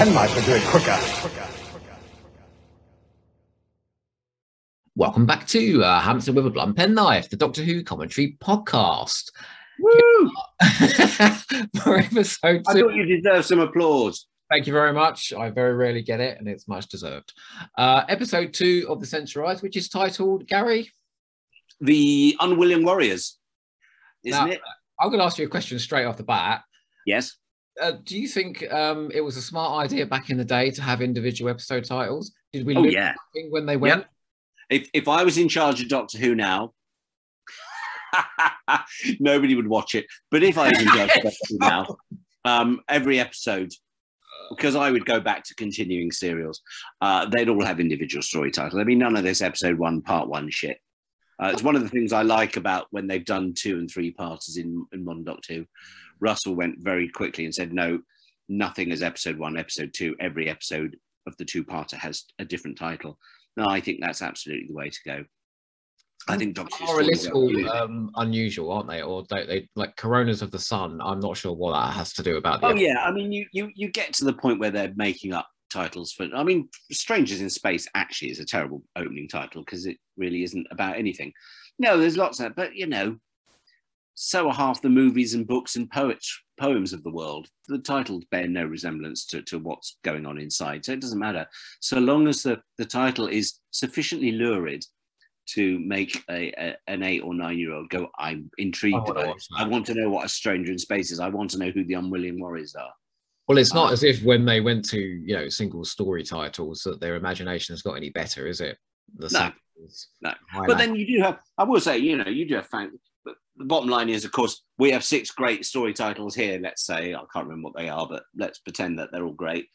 hamster with a blunt penknife would do it quicker. Welcome back to uh, Hamster with a Blunt Penknife, the Doctor Who commentary podcast. Woo! For episode I thought you deserved some applause. Thank you very much. I very rarely get it, and it's much deserved. Uh, episode two of The Sensorites, which is titled Gary. The Unwilling Warriors, isn't Now- it? I'm going to ask you a question straight off the bat. Yes. Uh, do you think um, it was a smart idea back in the day to have individual episode titles? Did we Oh, look yeah. when they went? If if I was in charge of Doctor Who now, nobody would watch it. But if I was in charge of Doctor Who now, um, every episode, because I would go back to continuing serials, uh, they'd all have individual story titles. I mean, none of this episode one, part one shit. Uh, it's one of the things I like about when they've done two and three parters in, in Modern Doctor Who. Russell went very quickly and said, no, nothing is episode one, episode two. Every episode of the two parter has a different title. No, I think that's absolutely the way to go. I think Doctor Are a little um, unusual, aren't they? Or they, they like Coronas of the Sun. I'm not sure what that has to do about the. Oh yeah, I mean, you you you get to the point where they're making up titles for. I mean, Strangers in Space actually is a terrible opening title because it really isn't about anything. No, there's lots of, but you know, so are half the movies and books and poets poems of the world. The titles bear no resemblance to, to what's going on inside, so it doesn't matter. So long as the the title is sufficiently lurid to make a, a an eight or nine year old go, I'm intrigued I about it. I want to know what a stranger in space is. I want to know who the unwilling warriors are. Well, it's not Uh, as if when they went to you know single story titles that their imagination has got any better, is it? The No, no. But then you do have, I will say, you know, you do have fan. The bottom line is, of course, we have six great story titles here. Let's say, I can't remember what they are, but let's pretend that they're all great.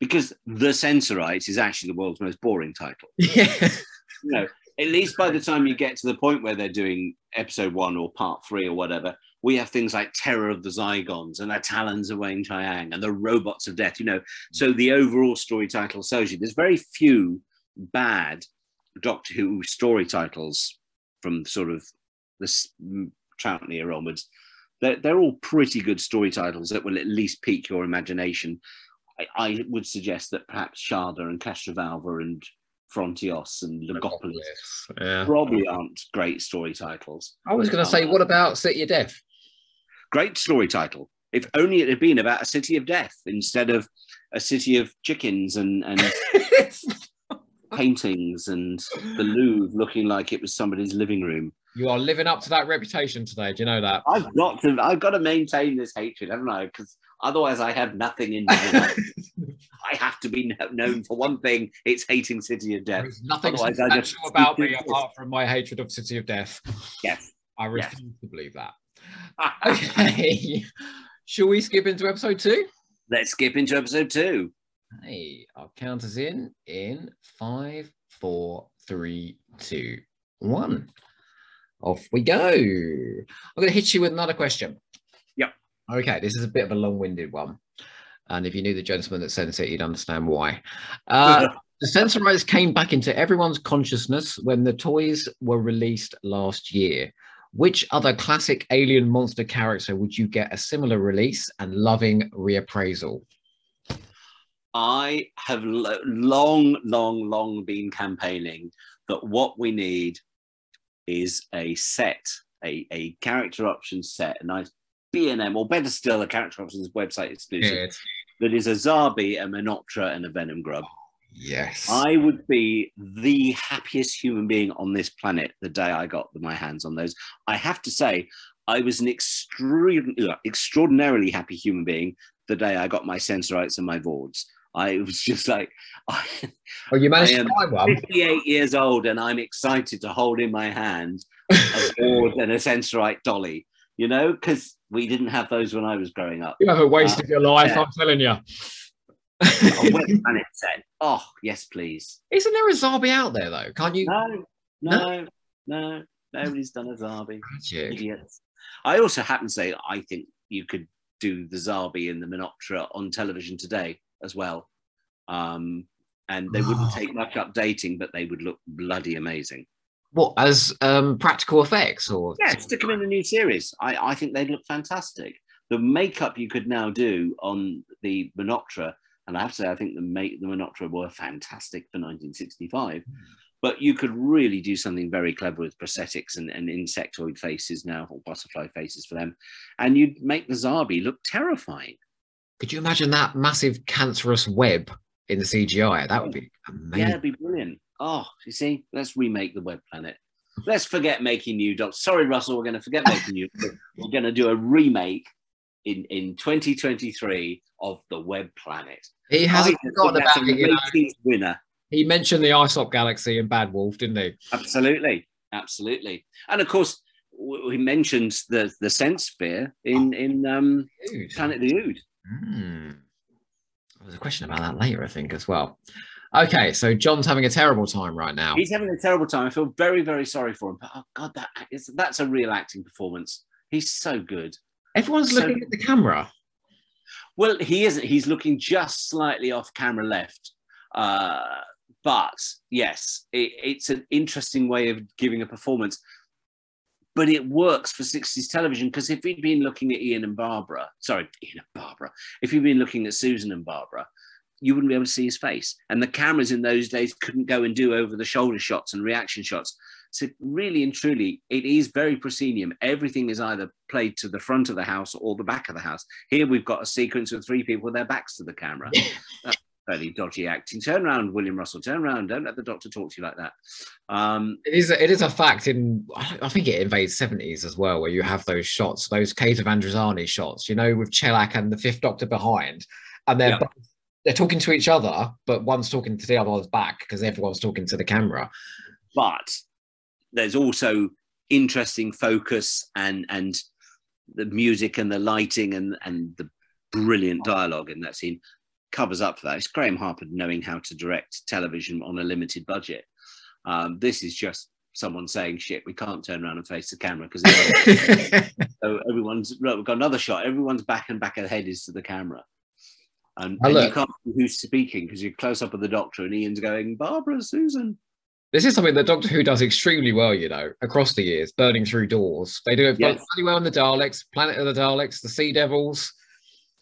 Because The Sensorites is actually the world's most boring title. yeah. You know, at least by the time you get to the point where they're doing episode one or part three or whatever, we have things like Terror of the Zygons and the Talons of Weng-Chiang and the Robots of Death, you know. So the overall story title tells you there's very few bad Doctor Who story titles from sort of this mm, Troughton era onwards. They're, they're all pretty good story titles that will at least pique your imagination. I, I would suggest that perhaps Sharda and Castrovalva and Frontios and Logopolis Yeah. probably aren't great story titles. I was going to say, what about City of Death? Great story title. If only it had been about a city of death instead of a city of chickens and, and paintings and the Louvre looking like it was somebody's living room. you are living up to that reputation today. Do you know that? I've got to I've got to maintain this hatred, haven't I? Because otherwise I have nothing in my life. I have to be known for one thing, it's hating City of Death. There's nothing Otherwise, just- about me apart from my hatred of City of Death. Yes. I Yes. refuse to believe that. Okay. Shall we skip into episode two? Let's skip into episode two. Hey, our count is in in five, four, three, two, one. Off we go. I'm going to hit you with another question. Yep. Okay, this is a bit of a long-winded one, and if you knew the gentleman that sent it, you'd understand why. Uh, the Sensorites came back into everyone's consciousness when the toys were released last year. Which other classic alien monster character would you get a similar release and loving reappraisal? I have long, long, long been campaigning that what we need is a set, a, a character options set, a nice B&M, or better still, a character options website exclusive that is a Zarbi, a Menoptra, and a Venom Grub. Yes. I would be the happiest human being on this planet the day I got my hands on those. I have to say, I was an extreme, uh, extraordinarily happy human being the day I got my sensorites and my Voords. I was just like, I, well, you managed I to am find one. 58 years old and I'm excited to hold in my hand a Voord and a sensorite dolly, you know, because we didn't have those when I was growing up. You haven't wasted uh, your life, yeah. I'm telling you. A wet planet set. Oh, yes, please. Isn't there a Zarbi out there though? Can't you? No, no, no, nobody's done a Zarbi. Magic. Idiots. I also happen to say I think you could do the Zarbi and the Menoptra on television today as well. Um, and they wouldn't Oh. take much updating, but they would look bloody amazing. What as um, practical effects or? Yeah, stick them in a new series. I, I think they'd look fantastic. the makeup you could now do on the Menoptra, and I have to say, I think the make the Menoptra were fantastic for 1965. But you could really do something very clever with prosthetics and, and insectoid faces now, or butterfly faces for them. And you'd make the Zarbi look terrifying. Could you imagine that massive cancerous web in the CGI? That would be amazing. Yeah, it'd be brilliant. Oh, you see, let's remake the Web Planet. Let's forget making new docs. Sorry, Russell, we're going to forget making new. we're going to do a remake in, in 2023 of the Web Planet. He hasn't forgotten about a it. You know. winner. He mentioned the Isop Galaxy and Bad Wolf, didn't he? Absolutely, absolutely. And of course, we mentioned the the sense sphere in in um, Dude. Planet the Ood. Hmm. There's a question about that later, I think, as well. Okay, so John's having a terrible time right now. He's having a terrible time. I feel very, very sorry for him. But oh god, that is that's a real acting performance. He's so good. Everyone's so- looking at the camera. Well, he isn't. He's looking just slightly off camera left. Uh, but yes, it, it's an interesting way of giving a performance. But it works for 60s television because if he'd been looking at Ian and Barbara, sorry, Ian and Barbara, if he'd been looking at Susan and Barbara, you wouldn't be able to see his face. And the cameras in those days couldn't go and do over the shoulder shots and reaction shots. So really and truly, it is very proscenium. Everything is either played to the front of the house or the back of the house. Here we've got a sequence with three people with their backs to the camera. That's fairly dodgy acting. Turn around, William Russell. Turn around. Don't let the doctor talk to you like that. Um, It is. A, it is a fact in. I think it invades seventies as well, where you have those shots, those Caves of Androzani shots. You know, with Chellak and the Fifth Doctor behind, and they're Yeah. both- they're talking to each other, but one's talking to the other's back because everyone's talking to the camera. but there's also interesting focus and and the music and the lighting and and the brilliant dialogue in that scene covers up for that. It's Graeme Harper knowing how to direct television on a limited budget. Um, this is just someone saying, "Shit, we can't turn around and face the camera because so everyone's we've got another shot. Everyone's back and back ahead is to the camera." And, and you can't see who's speaking because you're close up with the doctor and Ian's going, Barbara, Susan. This is something that Doctor Who does extremely well, you know, across the years, burning through doors. They do it Yes. bloody well in the Daleks, Planet of the Daleks, the Sea Devils.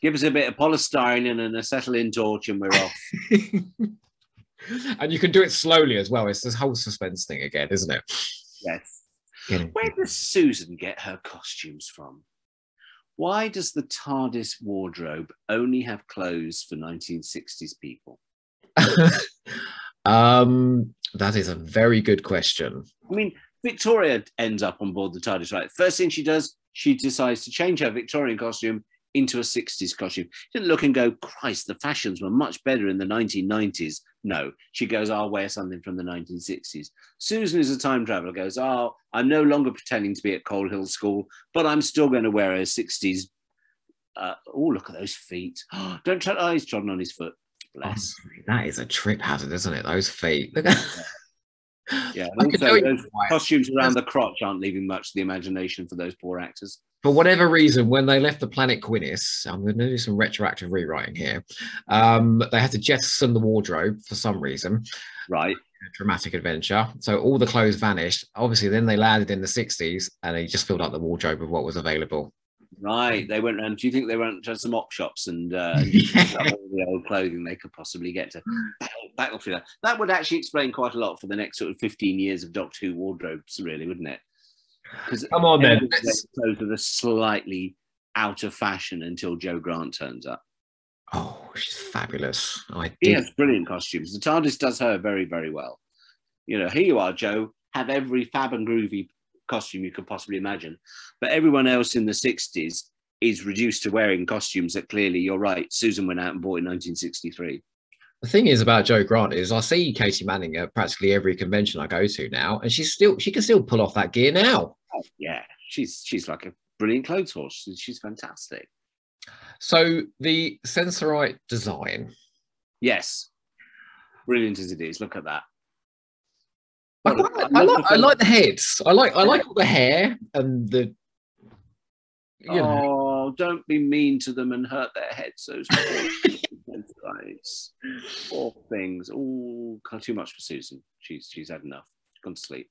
Give us a bit of polystyrene and an acetylene torch, and we're off. and you can do it slowly as well. It's this whole suspense thing again, isn't it? yes. Where does Susan get her costumes from? Why does the TARDIS wardrobe only have clothes for 1960s people? um, that is a very good question. I mean, Victoria ends up on board the TARDIS, right? First thing she does, she decides to change her Victorian costume into a 60s costume. She didn't look and go, Christ, the fashions were much better in the 1990s. No, she goes, I'll wear something from the 1960s. Susan is a time traveler, goes, Oh, I'm no longer pretending to be at Coal Hill School, but I'm still going to wear a 60s. Uh, oh, look at those feet. Don't try, oh, he's trodden on his foot. Bless. That is a trip hazard, isn't it? Those feet. Yeah, I could also, tell you those costumes around the crotch aren't leaving much to the imagination for those poor actors. For whatever reason, when they left the planet Quinnis, I'm going to do some retroactive rewriting here. Um, they had to jettison the wardrobe for some reason. Right. dramatic adventure. So all the clothes vanished. Obviously, then they landed in the 60s and they just filled up the wardrobe with what was available. Right, they went around. Do you think they went to some op shops and, uh, and just picked up all the old clothing they could possibly get to battle, battlefield? That would actually explain quite a lot for the next sort of fifteen years of Doctor Who wardrobes, really, wouldn't it? Because Come on, then. Clothes are slightly out of fashion until Jo Grant turns up. Oh, she's fabulous. I He has brilliant costumes. The TARDIS does her very, very well. You know, here you are, Jo. Have every fab and groovy costume you could possibly imagine. But everyone else in the 60s is reduced to wearing costumes that clearly, you're right, Susan went out and bought in 1963. The thing is about Jo Grant is I see Katie Manning at practically every convention I go to now, and she's still she can still pull off that gear now. Oh, yeah, she's she's like a brilliant clothes horse. She's fantastic. So the sensorite design, Yes, brilliant as it is. Look at that. I, like, I, like, the I like the heads. I like I like all the hair and the. You know, Oh, don't be mean to them and hurt their heads. Those poor things. Oh, too much for Susan. She's she's had enough. gone to sleep.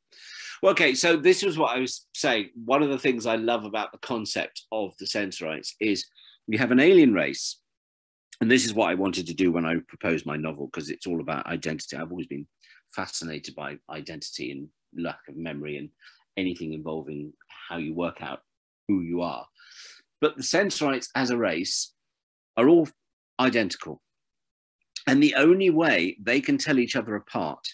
Well, okay, so this was what I was saying. One of the things I love about the concept of the Sensorites is we have an alien race, and this is what I wanted to do when I proposed my novel because it's all about identity. I've always been fascinated by identity and lack of memory and anything involving how you work out who you are. But the Sensorites as a race are all identical. And the only way they can tell each other apart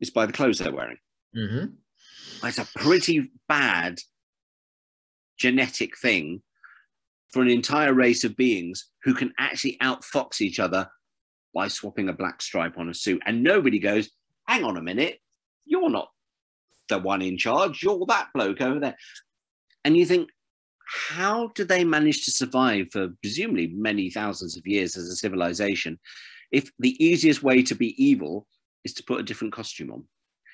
is by the clothes they're wearing. Mm-hmm. It's a pretty bad genetic thing for an entire race of beings who can actually outfox each other by swapping a black stripe on a suit. And nobody goes, hang on a minute, you're not the one in charge, you're that bloke over there. And you think, how do they manage to survive for presumably many thousands of years as a civilization if the easiest way to be evil is to put a different costume on?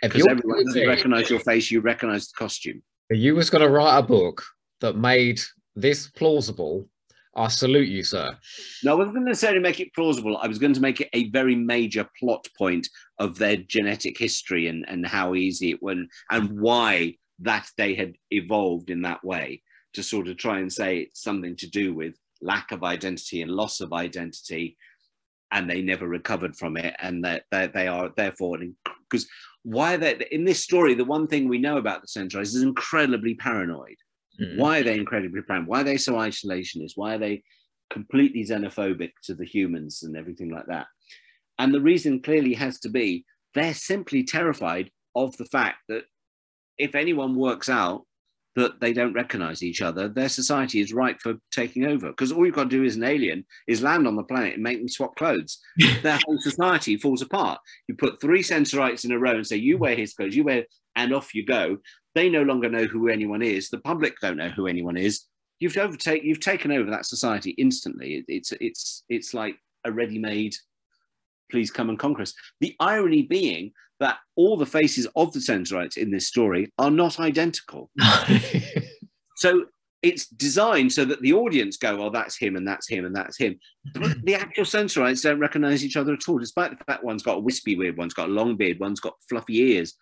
Because everyone doesn't recognize your face, you recognize the costume. you was going to write a book that made this plausible, I salute you, sir. No, I wasn't going to necessarily make it plausible. I was going to make it a very major plot point of their genetic history and, and how easy it went and why that they had evolved in that way to sort of try and say it's something to do with lack of identity and loss of identity and they never recovered from it and that they, they are therefore because why they in this story the one thing we know about the Centaurs is incredibly paranoid Mm. why are they incredibly paranoid? Why are they so isolationist? Why are they completely xenophobic to the humans and everything like that? And the reason clearly has to be they're simply terrified of the fact that if anyone works out that they don't recognize each other, their society is ripe for taking over. Because all you've got to do as an alien is land on the planet and make them swap clothes. their whole society falls apart. You put three Sensorites in a row and say, you wear his clothes, you wear, and off you go. They no longer know who anyone is. The public don't know who anyone is. You've overtake, you've taken over that society instantly. It- it's it's it's like a ready-made. Please come and conquer us. The irony being that all the faces of the Sensorites in this story are not identical. So it's designed so that the audience go, "Oh, that's him, and that's him, and that's him." But the actual Sensorites don't recognize each other at all, despite the fact one's got a wispy beard, one's got a long beard, one's got fluffy ears.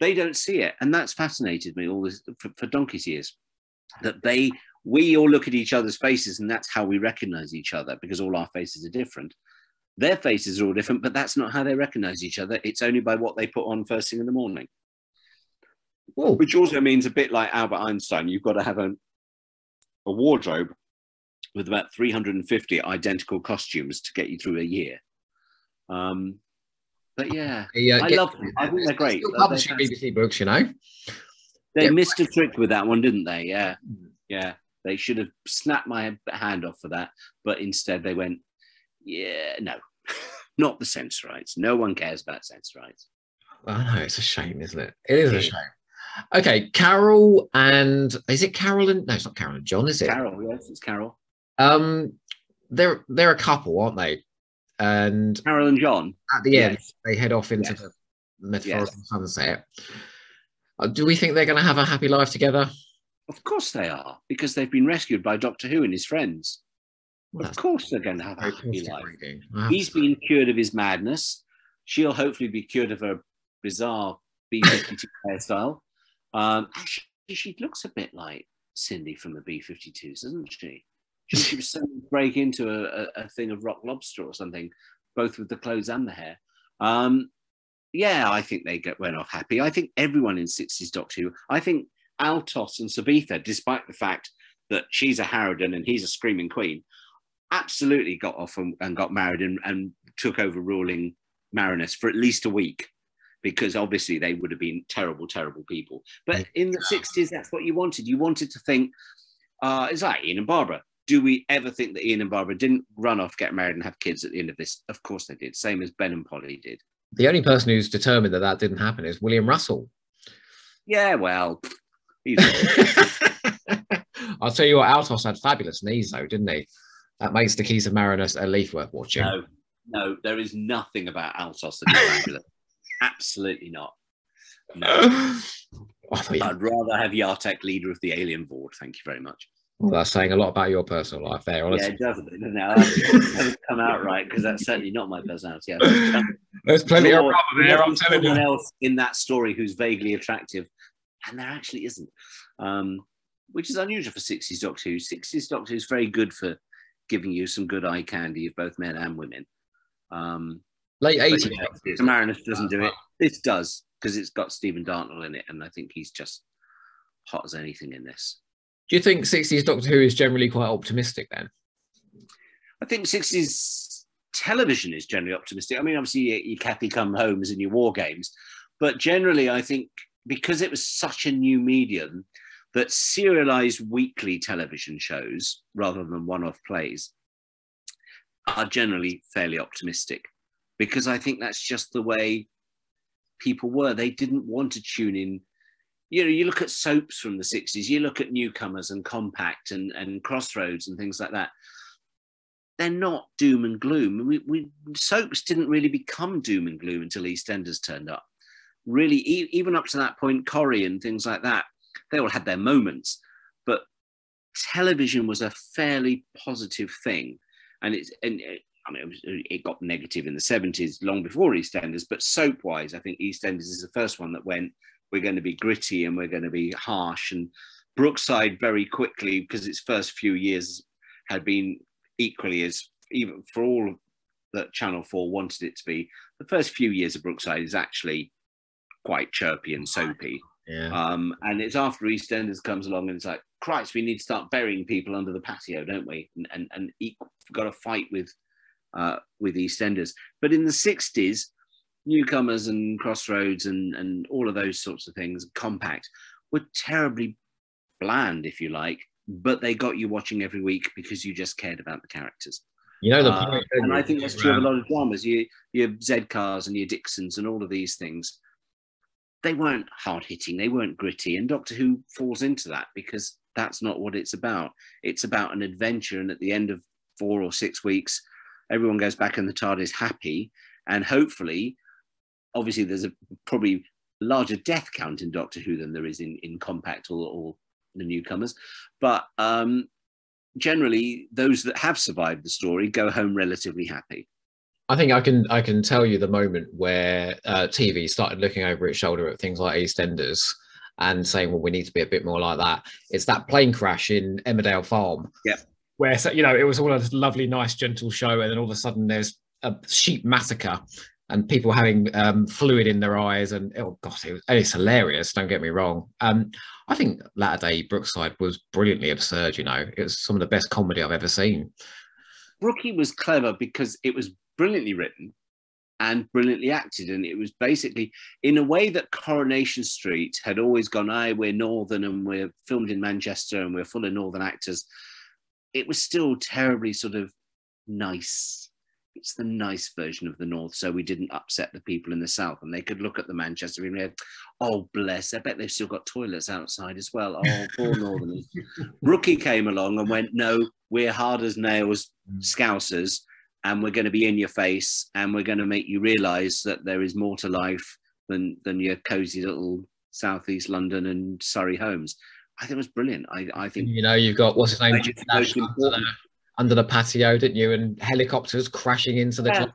They don't see it, and that's fascinated me all this for, for donkey's years. That they, we all look at each other's faces, and that's how we recognize each other because all our faces are different. Their faces are all different, but that's not how they recognize each other. It's only by what they put on first thing in the morning Whoa. which also means a bit like Albert Einstein, you've got to have a, a wardrobe with about 350 identical costumes to get you through a year. Um, but yeah, Yeah, I love them. I think they're great. Still publishing they're- BBC books, you know. They Yeah. missed a trick with that one, didn't they? Yeah, yeah. They should have snapped my hand off for that, but instead they went, yeah, no, not the Sensorites. No one cares about Sensorites. I know it's a shame, isn't it? It is a shame. Okay, Carol and is it Carol and no, it's not Carol and John, is it? Carol, yes, it's Carol. Um, they're they're a couple, aren't they? And Carol and John. at the end, Yes. they head off into Yes. the metaphorical sunset. Uh, do we think they're going to have a happy life together? Of course they are, because they've been rescued by Doctor Who and his friends. Well, Of course they're going to have a happy life. reading. I have He's been cured of his madness. She'll hopefully be cured of her bizarre B-52 hairstyle. Um, actually, she looks a bit like Cindy from the B-52s, doesn't she? She, she was break into a, a, a thing of rock lobster or something, both with the clothes and the hair. Um, yeah, I think they get went off happy. I think everyone in 60s Doctor Who, I think Altos and Sabetha, despite the fact that she's a Harridan and he's a Screaming Queen, absolutely got off and, and got married and, and took over ruling Marinus for at least a week because obviously they would have been terrible, terrible people. But in the 60s, that's what you wanted. You wanted to think, uh, it's like Ian and Barbara. Do we ever think that Ian and Barbara didn't run off, get married, and have kids at the end of this? Of course they did. Same as Ben and Polly did. The only person who's determined that that didn't happen is William Russell. Yeah, well, he's I'll tell you what, Altos had fabulous knees, though, didn't he? That makes the Keys of Marinus a leaf worth watching. no, no, there is nothing about Altos that is fabulous. Absolutely not. No. I thought you- I'd rather have Yartek leader of the alien Voord. Thank you very much. Well, that's saying a lot about your personal life there, Yeah, it doesn't. It doesn't it? hasn't come out right because that's certainly not my personality. I There's plenty of rubber there, I'm telling someone you. else in that story who's vaguely attractive, and there actually isn't, um, which is unusual for 60s Doctor Who. 60s Doctor Who is very good for giving you some good eye candy of both men and women. Um, Late 80s. yeah, Samaranus doesn't do it. This does because it's got Stephen Dartnell in it, and I think he's just hot as anything in this. Do you think 60s Doctor Who is generally quite optimistic then? I think 60s television is generally optimistic. I mean, obviously, your, Cathy Come Homes and your War Games, but generally, I think because it was such a new medium that serialized weekly television shows rather than one off plays are generally fairly optimistic because I think that's just the way people were. They didn't want to tune in. You know, you look at soaps from the 60s, you look at newcomers and compact and, and crossroads and things like that they're not doom and gloom. We, we soaps didn't really become doom and gloom until EastEnders turned up. Really, e- even up to that point, Corrie and things like that, they all had their moments. But television was a fairly positive thing, and it's and it, I mean it, was, it got negative in the seventies, long before EastEnders. But soap-wise, I think EastEnders is the first one that went. We're going to be gritty and we're going to be harsh. And Brookside very quickly, because its first few years had been equally as even for all that Channel 4 wanted it to be, the first few years of Brookside is actually quite chirpy and soapy. Yeah. Um, and it's after EastEnders comes along and it's like, Christ, we need to start burying people under the patio, don't we? And and, and equal, got to fight with uh, with EastEnders. But in the 60s, newcomers and crossroads and, and all of those sorts of things, compact, were terribly bland, if you like, but they got you watching every week because you just cared about the characters. You know the Uh, and I think that's true of a lot of dramas. You, your Z cars and your Dixons and all of these things. They weren't hard hitting. They weren't gritty. And Doctor Who falls into that because that's not what it's about. It's about an adventure. And at the end of four or six weeks, everyone goes back in the TARDIS happy. And hopefully, obviously, there's a probably larger death count in Doctor Who than there is in, in Compact or, or the newcomers. But um, generally, those that have survived the story go home relatively happy. I think I can I can tell you the moment where uh, TV started looking over its shoulder at things like EastEnders and saying, "Well, we need to be a bit more like that." It's that plane crash in Emmerdale Farm. Yep. Where so, you know it was all a lovely, nice, gentle show, and then all of a sudden there's a sheep massacre and people having um, fluid in their eyes, and oh god, it was, it's hilarious. Don't get me wrong. Um, I think Latter Day Brookside was brilliantly absurd. You know, it was some of the best comedy I've ever seen. Brookie was clever because it was brilliantly written and brilliantly acted. And it was basically in a way that Coronation Street had always gone, aye, we're Northern and we're filmed in Manchester and we're full of Northern actors. It was still terribly sort of nice. It's the nice version of the North, so we didn't upset the people in the South. And they could look at the Manchester and go, oh, bless, I bet they've still got toilets outside as well. Oh, poor Northerners. Brookie came along and went, no, we're hard as nails, mm. scousers, and we're going to be in your face and we're going to make you realize that there is more to life than than your cozy little southeast london and surrey homes i think it was brilliant i, I think You know, you've got what's his name I think it's the most under the, important. under the patio, didn't you? And helicopters crashing into the Yeah. club.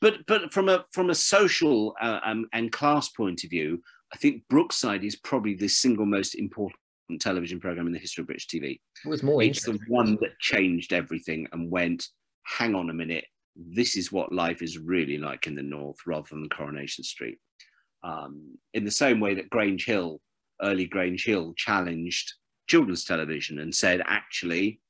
but but from a from a social uh, um, and class point of view i think brookside is probably the single most important television program in the history of british tv It was more it's the one that changed everything and went hang on a minute this is what life is really like in the north rather than coronation street um, in the same way that grange hill early grange hill challenged children's television and said actually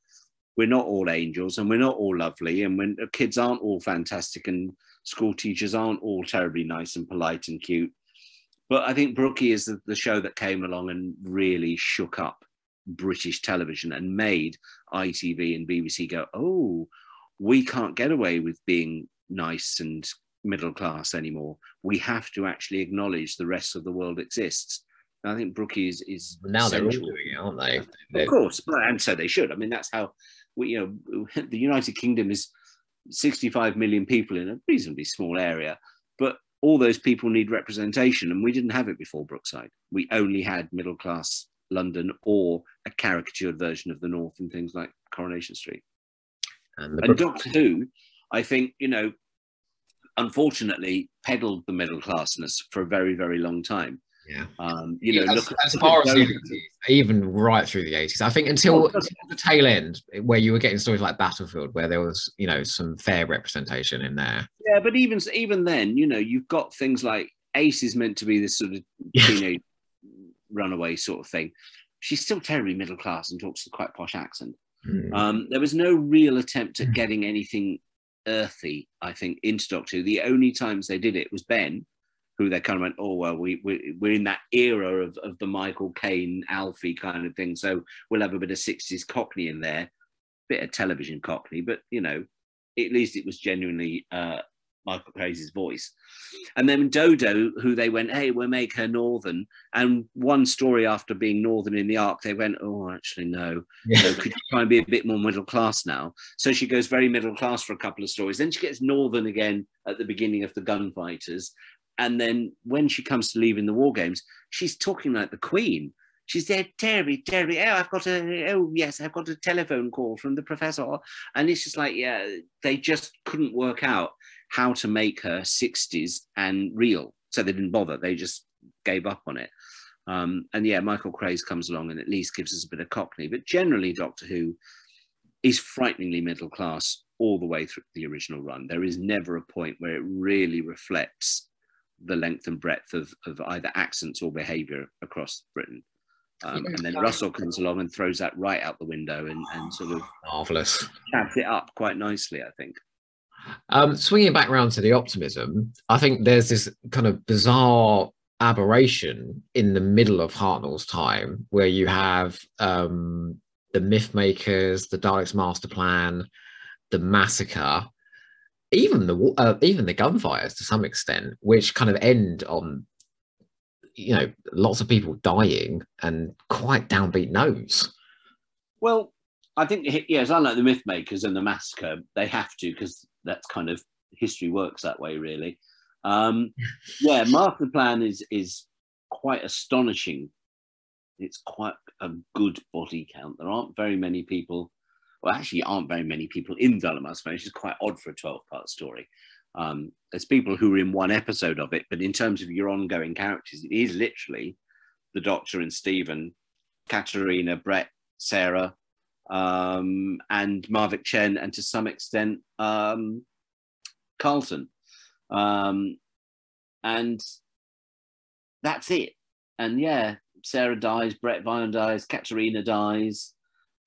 we're not all angels and we're not all lovely and when uh, kids aren't all fantastic and school teachers aren't all terribly nice and polite and cute but i think brookie is the, the show that came along and really shook up british television and made itv and bbc go oh we can't get away with being nice and middle class anymore we have to actually acknowledge the rest of the world exists i think brookie is, is Now they're all doing it, aren't they? Of They're- course, but and so they should. I mean, that's how we, you know, the United Kingdom is 65 million people in a reasonably small area, but all those people need representation, and we didn't have it before Brookside. We only had middle class London or a caricatured version of the North in things like Coronation Street. And, And Doctor Who, I think, you know, unfortunately, peddled the middle classness for a very, very long time. Yeah. Um, you know, as, look at- as far as the 80s, even right through the 80s, I think until, until the tail end, where you were getting stories like Battlefield, where there was, you know, some fair representation in there. Yeah, but even even then, you know, you've got things like Ace is meant to be this sort of Yeah. teenage runaway sort of thing. She's still terribly middle class and talks with quite posh accent. Mm. Um, there was no real attempt at Mm. getting anything earthy, I think, into Doctor Who. The only times they did it was Ben, who they kind of went, oh, well, we, we, we're in that era of, of the Michael Caine, Alfie kind of thing. So we'll have a bit of 60s Cockney in there, bit of television Cockney, but, you know, at least it was genuinely uh, Michael Craze's voice. And then Dodo, who they went, hey, we'll make her Northern. And one story after being Northern in the Ark, they went, oh, actually, no. Yeah. So could you try and be a bit more middle class now? So she goes very middle class for a couple of stories. Then she gets northern again at the beginning of the gunfighters. And then when she comes to leaving the war games, she's talking like the queen. She's there, terribly, terribly. Oh, I've got a, oh, yes, I've got a telephone call from the professor. And it's just like, yeah, they just couldn't work out how to make her 60s and real. So they didn't bother. They just gave up on it. Um, and yeah, Michael Craze comes along and at least gives us a bit of Cockney. But generally, Doctor Who is frighteningly middle class all the way through the original run. There is never a point where it really reflects the length and breadth of, of either accents or behaviour across Britain. Um, and then Russell comes along and throws that right out the window and, and sort of Marvelous. chaps it up quite nicely, I think. Um, swinging back around to the optimism, I think there's this kind of bizarre aberration in the middle of Hartnell's time where you have um, the myth makers, the Daleks master plan, the massacre, even the uh, even the gunfighters to some extent, which kind of end on you know lots of people dying and quite downbeat notes. Well, I think yes, unlike the myth makers and the massacre, they have to because that's kind of history works that way, really. Um, yeah, master plan is is quite astonishing. It's quite a good body count. There aren't very many people. Well, actually, aren't very many people in Dalmas, which is quite odd for a twelve-part story. Um, there's people who are in one episode of it, but in terms of your ongoing characters, it is literally the Doctor and Stephen, Katerina, Brett, Sarah, um, and Mavic Chen, and to some extent um, Carlton. Um, and that's it. And yeah, Sarah dies, Bret Vyon dies, Katerina dies,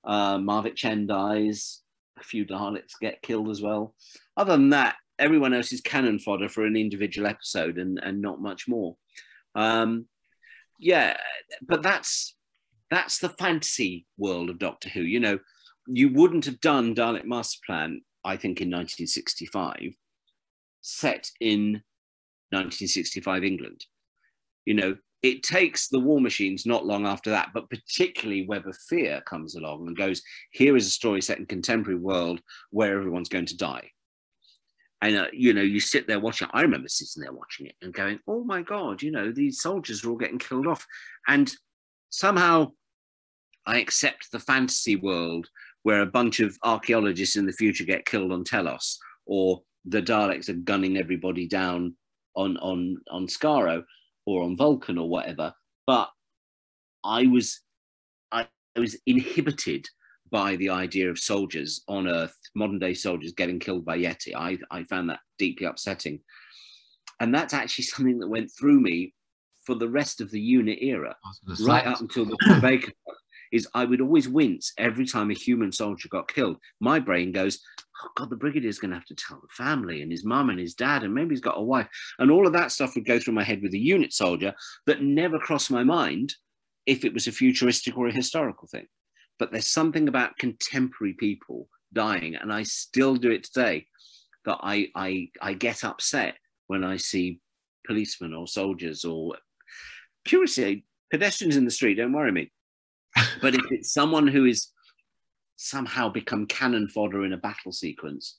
uh, Mavic Chen dies, a few Daleks get killed as well. Other than that, everyone else is cannon fodder for an individual episode and, and not much more. Um, yeah, but that's that's the fantasy world of Doctor Who. You know, you wouldn't have done Dalek Master Plan, I think, in 1965, set in 1965 England. You know, it takes the War Machines not long after that, but particularly Web of Fear comes along and goes, here is a story set in contemporary world where everyone's going to die. And uh, you know, you sit there watching. I remember sitting there watching it and going, "Oh my god!" You know, these soldiers are all getting killed off, and somehow I accept the fantasy world where a bunch of archaeologists in the future get killed on Telos, or the Daleks are gunning everybody down on on on Skaro or on Vulcan or whatever. But I was I, I was inhibited by the idea of soldiers on Earth, modern day soldiers getting killed by Yeti. I, I found that deeply upsetting. And that's actually something that went through me for the rest of the unit era I was gonna say- right up until the Baker is I would always wince every time a human soldier got killed. My brain goes, oh God, the brigadier's going to have to tell the family and his mum and his dad, and maybe he's got a wife. And all of that stuff would go through my head with a unit soldier that never crossed my mind if it was a futuristic or a historical thing. But there's something about contemporary people dying, and I still do it today, that I, I, I get upset when I see policemen or soldiers or curiously, eh, pedestrians in the street don't worry me. But if it's someone who is somehow become cannon fodder in a battle sequence,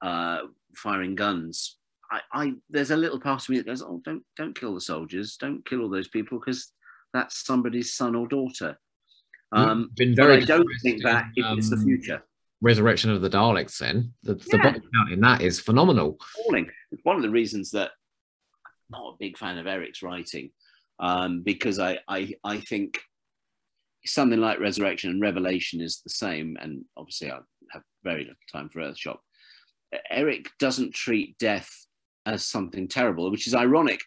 uh, firing guns, I, I there's a little part of me that goes, "Oh, don't don't kill the soldiers, don't kill all those people because that's somebody's son or daughter. Um, been but very I don't think that it- it's the um, future. Resurrection of the Daleks. Then the, the body count in that is phenomenal. It's one of the reasons that I'm not a big fan of Eric's writing, um, because I, I I think something like Resurrection and Revelation is the same, and obviously I have very little time for Earthshock. Eric doesn't treat death as something terrible, which is ironic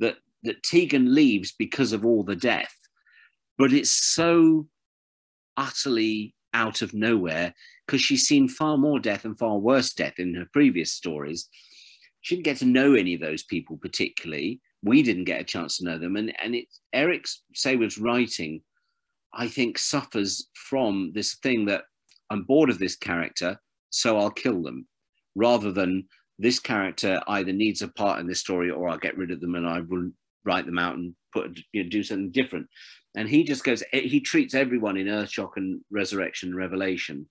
that that Tegan leaves because of all the death, but it's so utterly out of nowhere because she's seen far more death and far worse death in her previous stories. She didn't get to know any of those people particularly. We didn't get a chance to know them, and and it Eric Saward's writing, I think, suffers from this thing that I'm bored of this character, so I'll kill them, rather than this character either needs a part in this story or I'll get rid of them and I will write them out and put you know, do something different. And he just goes, eh, he treats everyone in Earthshock and Resurrection and Revelation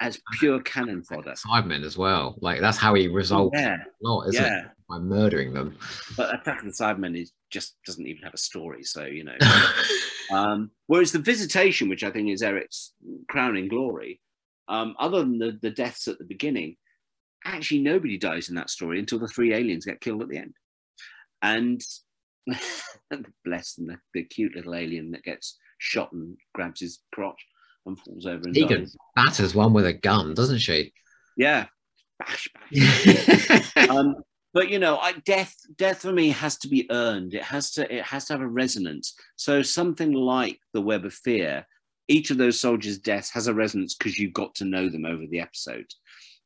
as pure cannon fodder. Cybermen as well. Like that's how he resolves Yeah, a lot, isn't yeah. it? By murdering them. But Attack of the Cybermen is just doesn't even have a story. So, you know. um, whereas the visitation, which I think is Eric's crowning glory, um, other than the, the deaths at the beginning, actually nobody dies in that story until the three aliens get killed at the end. And bless them, the, the cute little alien that gets shot and grabs his crotch and falls over and Tegan dies. batters one with a gun, doesn't she? Yeah. Bash, bash. um, but you know, I, death death for me has to be earned. It has to it has to have a resonance. So something like the Web of Fear, each of those soldiers' deaths has a resonance because you've got to know them over the episode.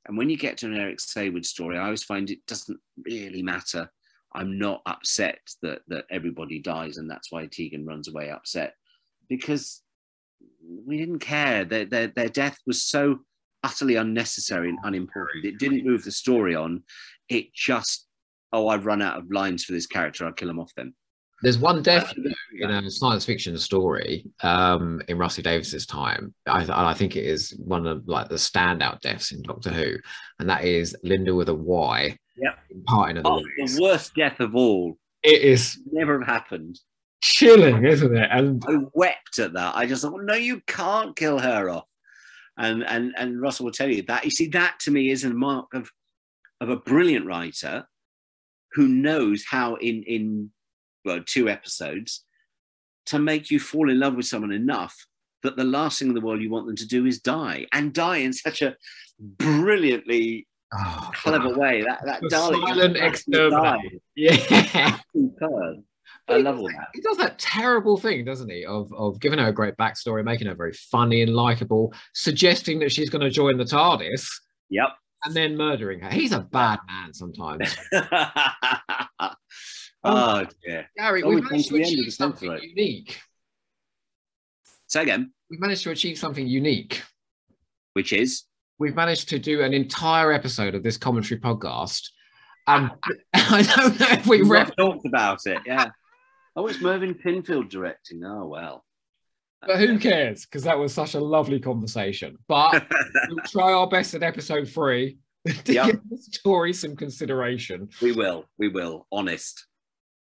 And when you get to an Eric Saward story, I always find it doesn't really matter. I'm not upset that that everybody dies, and that's why Tegan runs away upset because we didn't care. Their their, their death was so utterly unnecessary and unimportant. It didn't move the story on. It just, oh, I've run out of lines for this character. I'll kill him off then. There's one death you know, in a science fiction story um, in Rusty Davies's time. I, I think it is one of like the standout deaths in Doctor Who, and that is Linda with a Y. Yep. Parting of the Oh, the worst death of all. It is Never have happened. chilling, isn't it? And I wept at that. I just thought, no, you can't kill her off. And and and Russell will tell you that. You see, that to me is a mark of of a brilliant writer who knows how in in well two episodes to make you fall in love with someone enough that the last thing in the world you want them to do is die and die in such a brilliantly oh, clever way. That that The Dalek silent exterminator. yeah. Superb. I love all that. He does that terrible thing, doesn't he? Of of giving her a great backstory, making her very funny and likable, suggesting that she's going to join the TARDIS, Yep. And then murdering her. He's a bad man sometimes. Oh, oh dear. Gary, Oh, we've managed to to the end of achieve something right? unique. So again, We've managed to achieve something unique. which is We've managed to do an entire episode of this commentary podcast. And ah. I don't know if we we've rep, talked about it. Yeah. Oh, it's Mervyn Pinfield directing. Oh well. But who cares? Because that was such a lovely conversation. But we'll try our best at episode three to Yep. give the story some consideration. we will. We will. Honest.